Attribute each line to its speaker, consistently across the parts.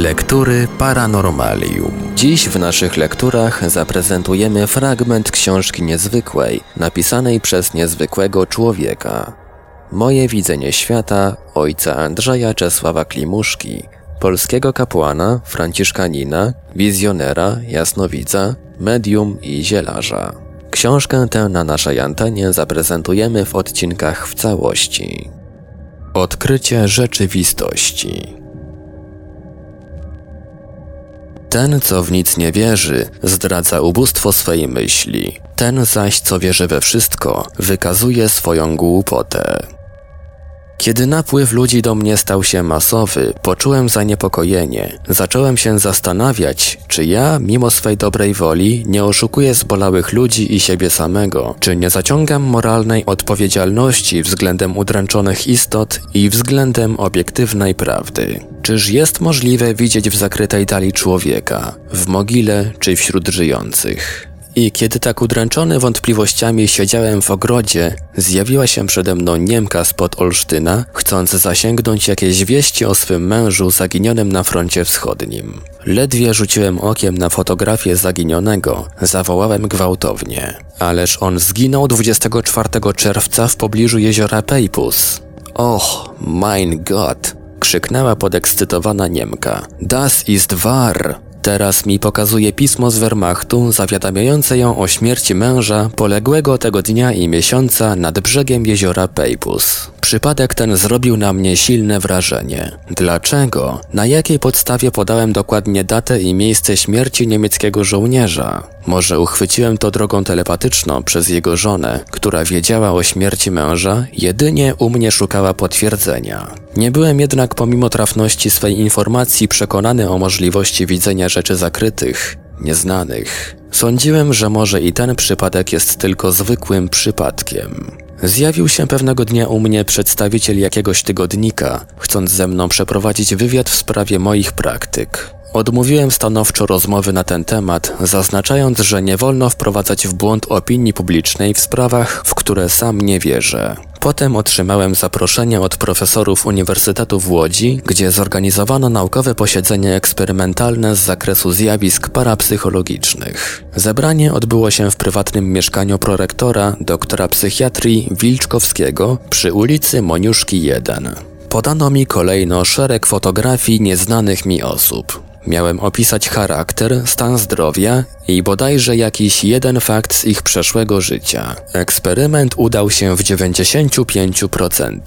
Speaker 1: Lektury Paranormalium. Dziś w naszych lekturach zaprezentujemy fragment książki niezwykłej, napisanej przez niezwykłego człowieka. Moje widzenie świata ojca Andrzeja Czesława Klimuszki, polskiego kapłana, franciszkanina, wizjonera, jasnowidza, medium i zielarza. Książkę tę na naszej antenie zaprezentujemy w odcinkach w całości. Odkrycie rzeczywistości. Ten, co w nic nie wierzy, zdradza ubóstwo swej myśli. Ten zaś, co wierzy we wszystko, wykazuje swoją głupotę. Kiedy napływ ludzi do mnie stał się masowy, poczułem zaniepokojenie. Zacząłem się zastanawiać, czy ja, mimo swej dobrej woli, nie oszukuję zbolałych ludzi i siebie samego, czy nie zaciągam moralnej odpowiedzialności względem udręczonych istot i względem obiektywnej prawdy. Czyż jest możliwe widzieć w zakrytej dali człowieka, w mogile czy wśród żyjących? I kiedy tak udręczony wątpliwościami siedziałem w ogrodzie, zjawiła się przede mną Niemka spod Olsztyna, chcąc zasięgnąć jakieś wieści o swym mężu zaginionym na froncie wschodnim. Ledwie rzuciłem okiem na fotografię zaginionego, zawołałem gwałtownie. Ależ on zginął 24 czerwca w pobliżu jeziora Peipus. Och, mein Gott! krzyknęła podekscytowana Niemka. Das ist wahr! Teraz mi pokazuje pismo z Wehrmachtu zawiadamiające ją o śmierci męża poległego tego dnia i miesiąca nad brzegiem jeziora Peipus. Przypadek ten zrobił na mnie silne wrażenie. Dlaczego? Na jakiej podstawie podałem dokładnie datę i miejsce śmierci niemieckiego żołnierza? Może uchwyciłem to drogą telepatyczną przez jego żonę, która wiedziała o śmierci męża, jedynie u mnie szukała potwierdzenia. Nie byłem jednak pomimo trafności swej informacji przekonany o możliwości widzenia rzeczy zakrytych, nieznanych. Sądziłem, że może i ten przypadek jest tylko zwykłym przypadkiem. Zjawił się pewnego dnia u mnie przedstawiciel jakiegoś tygodnika, chcąc ze mną przeprowadzić wywiad w sprawie moich praktyk. Odmówiłem stanowczo rozmowy na ten temat, zaznaczając, że nie wolno wprowadzać w błąd opinii publicznej w sprawach, w które sam nie wierzę. Potem otrzymałem zaproszenie od profesorów Uniwersytetu w Łodzi, gdzie zorganizowano naukowe posiedzenie eksperymentalne z zakresu zjawisk parapsychologicznych. Zebranie odbyło się w prywatnym mieszkaniu prorektora, doktora psychiatrii Wilczkowskiego przy ulicy Moniuszki 1. Podano mi kolejno szereg fotografii nieznanych mi osób. Miałem opisać charakter, stan zdrowia i bodajże jakiś jeden fakt z ich przeszłego życia. Eksperyment udał się w 95%.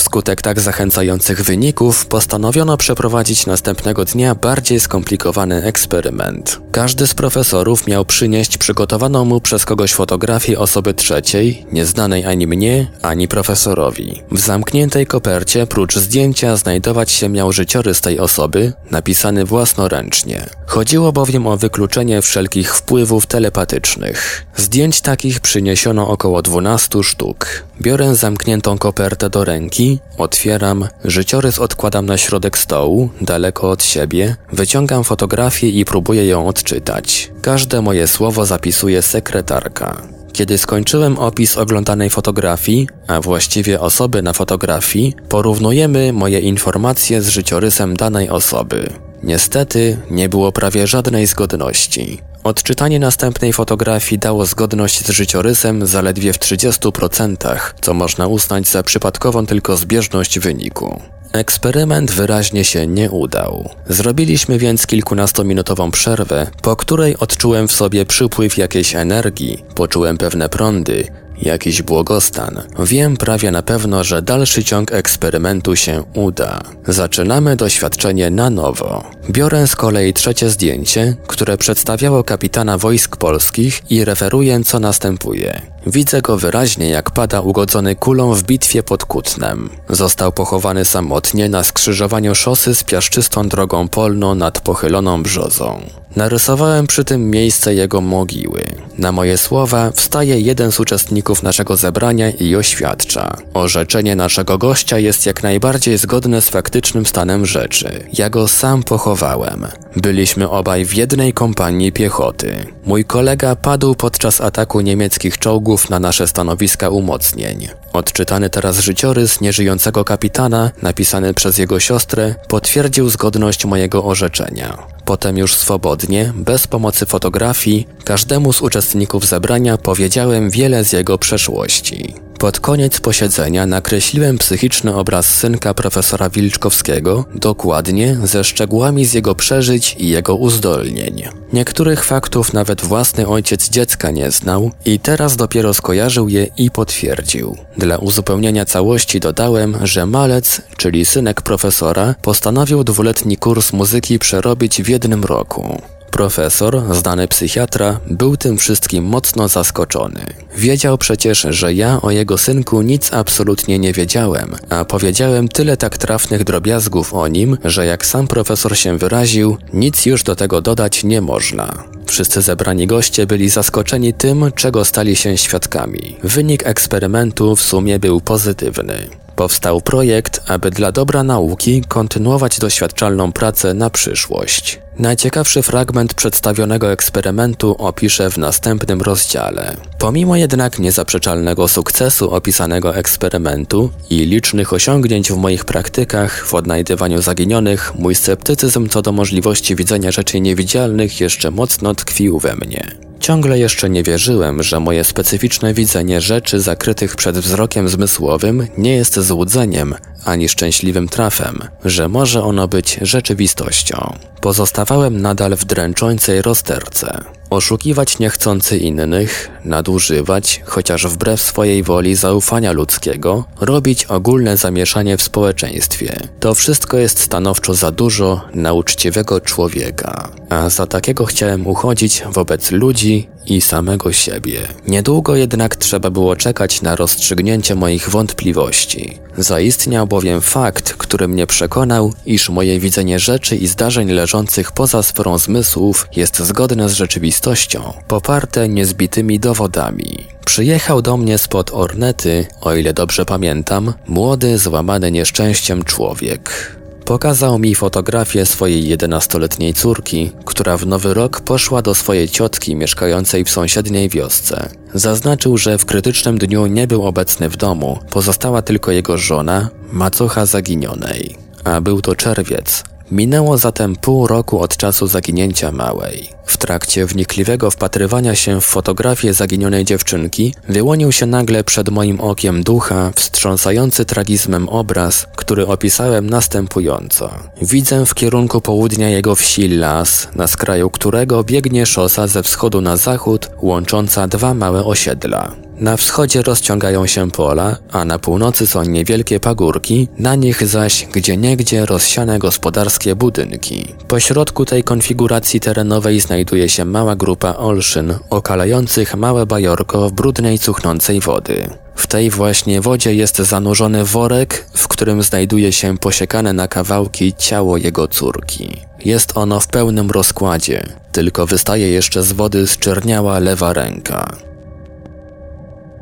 Speaker 1: Wskutek tak zachęcających wyników postanowiono przeprowadzić następnego dnia bardziej skomplikowany eksperyment. Każdy z profesorów miał przynieść przygotowaną mu przez kogoś fotografię osoby trzeciej, nieznanej ani mnie, ani profesorowi. W zamkniętej kopercie prócz zdjęcia znajdować się miał życiorys tej osoby, napisany własnoręcznie. Chodziło bowiem o wykluczenie wszelkich wpływów telepatycznych. Zdjęć takich przyniesiono około 12 sztuk. Biorę zamkniętą kopertę do ręki, otwieram, życiorys odkładam na środek stołu, daleko od siebie, wyciągam fotografię i próbuję ją odczytać. Każde moje słowo zapisuje sekretarka. Kiedy skończyłem opis oglądanej fotografii, a właściwie osoby na fotografii, porównujemy moje informacje z życiorysem danej osoby. Niestety nie było prawie żadnej zgodności. Odczytanie następnej fotografii dało zgodność z życiorysem zaledwie w 30%, co można uznać za przypadkową tylko zbieżność wyniku. Eksperyment wyraźnie się nie udał. Zrobiliśmy więc kilkunastominutową przerwę, po której odczułem w sobie przypływ jakiejś energii, poczułem pewne prądy, jakiś błogostan. Wiem prawie na pewno, że dalszy ciąg eksperymentu się uda. Zaczynamy doświadczenie na nowo. Biorę z kolei trzecie zdjęcie, które przedstawiało kapitana wojsk polskich i referuję co następuje. Widzę go wyraźnie, jak pada ugodzony kulą w bitwie pod Kutnem. Został pochowany samotnie na skrzyżowaniu szosy z piaszczystą drogą polną nad pochyloną brzozą. Narysowałem przy tym miejsce jego mogiły. Na moje słowa wstaje jeden z uczestników naszego zebrania i oświadcza. Orzeczenie naszego gościa jest jak najbardziej zgodne z faktycznym stanem rzeczy. Ja go sam pochowałem. Byliśmy obaj w jednej kompanii piechoty. Mój kolega padł podczas ataku niemieckich czołgów na nasze stanowiska umocnień. Odczytany teraz życiorys nieżyjącego kapitana, napisany przez jego siostrę, potwierdził zgodność mojego orzeczenia. Potem już swobodnie, bez pomocy fotografii, każdemu z uczestników zebrania powiedziałem wiele z jego przeszłości. Pod koniec posiedzenia nakreśliłem psychiczny obraz synka profesora Wilczkowskiego, dokładnie ze szczegółami z jego przeżyć i jego uzdolnień. Niektórych faktów nawet własny ojciec dziecka nie znał i teraz dopiero skojarzył je i potwierdził. Dla uzupełnienia całości dodałem, że Malec, czyli synek profesora, postanowił dwuletni kurs muzyki przerobić w jednym roku. Profesor, znany psychiatra, był tym wszystkim mocno zaskoczony. Wiedział przecież, że ja o jego synku nic absolutnie nie wiedziałem, a powiedziałem tyle tak trafnych drobiazgów o nim, że jak sam profesor się wyraził, nic już do tego dodać nie można. Wszyscy zebrani goście byli zaskoczeni tym, czego stali się świadkami. Wynik eksperymentu w sumie był pozytywny. Powstał projekt, aby dla dobra nauki kontynuować doświadczalną pracę na przyszłość. Najciekawszy fragment przedstawionego eksperymentu opiszę w następnym rozdziale. Pomimo jednak niezaprzeczalnego sukcesu opisanego eksperymentu i licznych osiągnięć w moich praktykach w odnajdywaniu zaginionych, mój sceptycyzm co do możliwości widzenia rzeczy niewidzialnych jeszcze mocno tkwił we mnie. Ciągle jeszcze nie wierzyłem, że moje specyficzne widzenie rzeczy zakrytych przed wzrokiem zmysłowym nie jest złudzeniem ani szczęśliwym trafem, że może ono być rzeczywistością. Pozostawałem nadal w dręczącej rozterce. Oszukiwać niechcący innych, nadużywać, chociaż wbrew swojej woli zaufania ludzkiego, robić ogólne zamieszanie w społeczeństwie. To wszystko jest stanowczo za dużo na uczciwego człowieka. A za takiego chciałem uchodzić wobec ludzi i samego siebie. Niedługo jednak trzeba było czekać na rozstrzygnięcie moich wątpliwości. Zaistniał bowiem fakt, który mnie przekonał, iż moje widzenie rzeczy i zdarzeń leżących poza sferą zmysłów jest zgodne z rzeczywistością, poparte niezbitymi dowodami. Przyjechał do mnie spod Ornety, o ile dobrze pamiętam, młody, złamany nieszczęściem człowiek. Pokazał mi fotografię swojej jedenastoletniej córki, która w nowy rok poszła do swojej ciotki mieszkającej w sąsiedniej wiosce. Zaznaczył, że w krytycznym dniu nie był obecny w domu, pozostała tylko jego żona, macocha zaginionej. A był to czerwiec, Minęło zatem pół roku od czasu zaginięcia małej. W trakcie wnikliwego wpatrywania się w fotografię zaginionej dziewczynki wyłonił się nagle przed moim okiem ducha wstrząsający tragizmem obraz, który opisałem następująco. Widzę w kierunku południa jego wsi las, na skraju którego biegnie szosa ze wschodu na zachód łącząca dwa małe osiedla. Na wschodzie rozciągają się pola, a na północy są niewielkie pagórki, na nich zaś gdzieniegdzie rozsiane gospodarskie budynki. Po środku tej konfiguracji terenowej znajduje się mała grupa olszyn, okalających małe bajorko w brudnej, cuchnącej wody. W tej właśnie wodzie jest zanurzony worek, w którym znajduje się posiekane na kawałki ciało jego córki. Jest ono w pełnym rozkładzie, tylko wystaje jeszcze z wody zczerniała lewa ręka.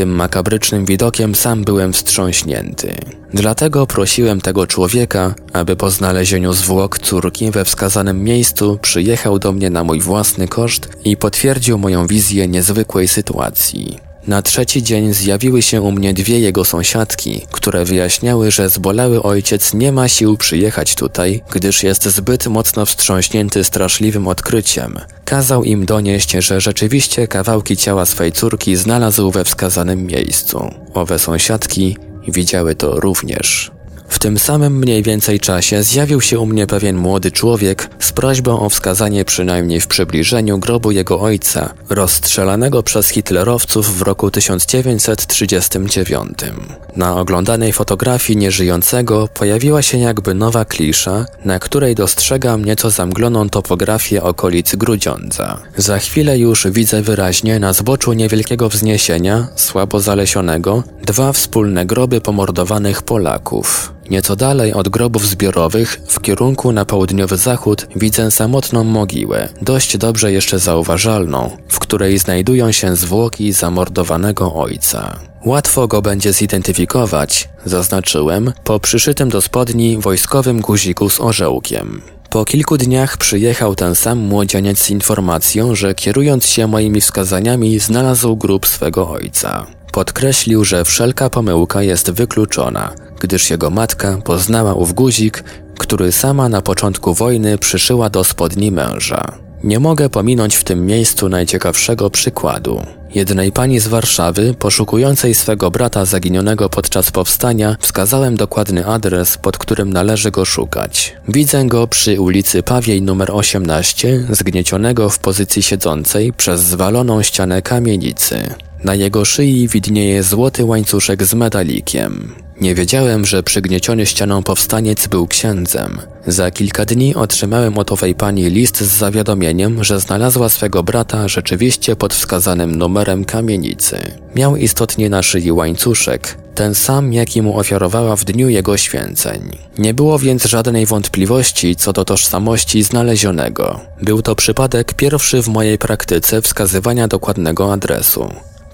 Speaker 1: Tym makabrycznym widokiem sam byłem wstrząśnięty. Dlatego prosiłem tego człowieka, aby po znalezieniu zwłok córki we wskazanym miejscu przyjechał do mnie na mój własny koszt i potwierdził moją wizję niezwykłej sytuacji. Na trzeci dzień zjawiły się u mnie dwie jego sąsiadki, które wyjaśniały, że zbolały ojciec nie ma sił przyjechać tutaj, gdyż jest zbyt mocno wstrząśnięty straszliwym odkryciem. Kazał im donieść, że rzeczywiście kawałki ciała swej córki znalazł we wskazanym miejscu. Owe sąsiadki widziały to również. W tym samym mniej więcej czasie zjawił się u mnie pewien młody człowiek z prośbą o wskazanie przynajmniej w przybliżeniu grobu jego ojca, rozstrzelanego przez hitlerowców w roku 1939. Na oglądanej fotografii nieżyjącego pojawiła się jakby nowa klisza, na której dostrzegam nieco zamgloną topografię okolic Grudziądza. Za chwilę już widzę wyraźnie na zboczu niewielkiego wzniesienia, słabo zalesionego, dwa wspólne groby pomordowanych Polaków. Nieco dalej od grobów zbiorowych, w kierunku na południowy zachód, widzę samotną mogiłę, dość dobrze jeszcze zauważalną, w której znajdują się zwłoki zamordowanego ojca. Łatwo go będzie zidentyfikować, zaznaczyłem, po przyszytym do spodni wojskowym guziku z orzełkiem. Po kilku dniach przyjechał ten sam młodzieniec z informacją, że kierując się moimi wskazaniami znalazł grób swego ojca. Podkreślił, że wszelka pomyłka jest wykluczona, gdyż jego matka poznała ów guzik, który sama na początku wojny przyszyła do spodni męża. Nie mogę pominąć w tym miejscu najciekawszego przykładu. Jednej pani z Warszawy, poszukującej swego brata zaginionego podczas powstania, wskazałem dokładny adres, pod którym należy go szukać. Widzę go przy ulicy Pawiej nr 18, zgniecionego w pozycji siedzącej przez zwaloną ścianę kamienicy. Na jego szyi widnieje złoty łańcuszek z medalikiem. Nie wiedziałem, że przygnieciony ścianą powstaniec był księdzem. Za kilka dni otrzymałem od owej pani list z zawiadomieniem, że znalazła swego brata rzeczywiście pod wskazanym numerem kamienicy. Miał istotnie na szyi łańcuszek, ten sam, jaki mu ofiarowała w dniu jego święceń. Nie było więc żadnej wątpliwości co do tożsamości znalezionego. Był to przypadek pierwszy w mojej praktyce wskazywania dokładnego adresu.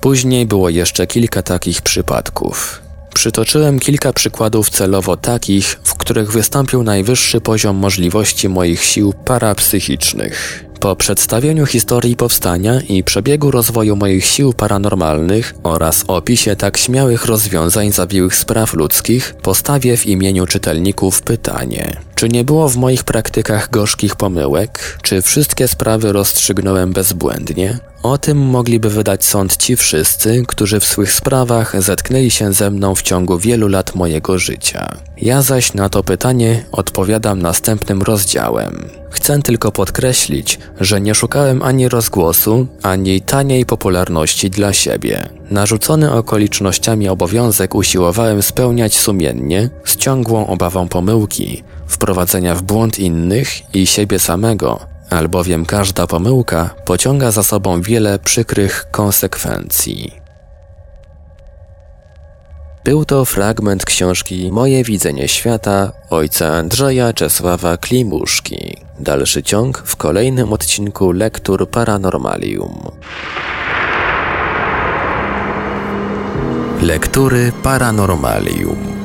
Speaker 1: Później było jeszcze kilka takich przypadków. Przytoczyłem kilka przykładów celowo takich, w których wystąpił najwyższy poziom możliwości moich sił parapsychicznych. Po przedstawieniu historii powstania i przebiegu rozwoju moich sił paranormalnych oraz opisie tak śmiałych rozwiązań zawiłych spraw ludzkich, postawię w imieniu czytelników pytanie. Czy nie było w moich praktykach gorzkich pomyłek? Czy wszystkie sprawy rozstrzygnąłem bezbłędnie? O tym mogliby wydać sąd ci wszyscy, którzy w swych sprawach zetknęli się ze mną w ciągu wielu lat mojego życia. Ja zaś na to pytanie odpowiadam następnym rozdziałem. Chcę tylko podkreślić, że nie szukałem ani rozgłosu, ani taniej popularności dla siebie. Narzucony okolicznościami obowiązek usiłowałem spełniać sumiennie, z ciągłą obawą pomyłki, wprowadzenia w błąd innych i siebie samego, albowiem każda pomyłka pociąga za sobą wiele przykrych konsekwencji. Był to fragment książki Moje widzenie świata ojca Andrzeja Czesława Klimuszki. Dalszy ciąg w kolejnym odcinku Lektur Paranormalium. Lektury Paranormalium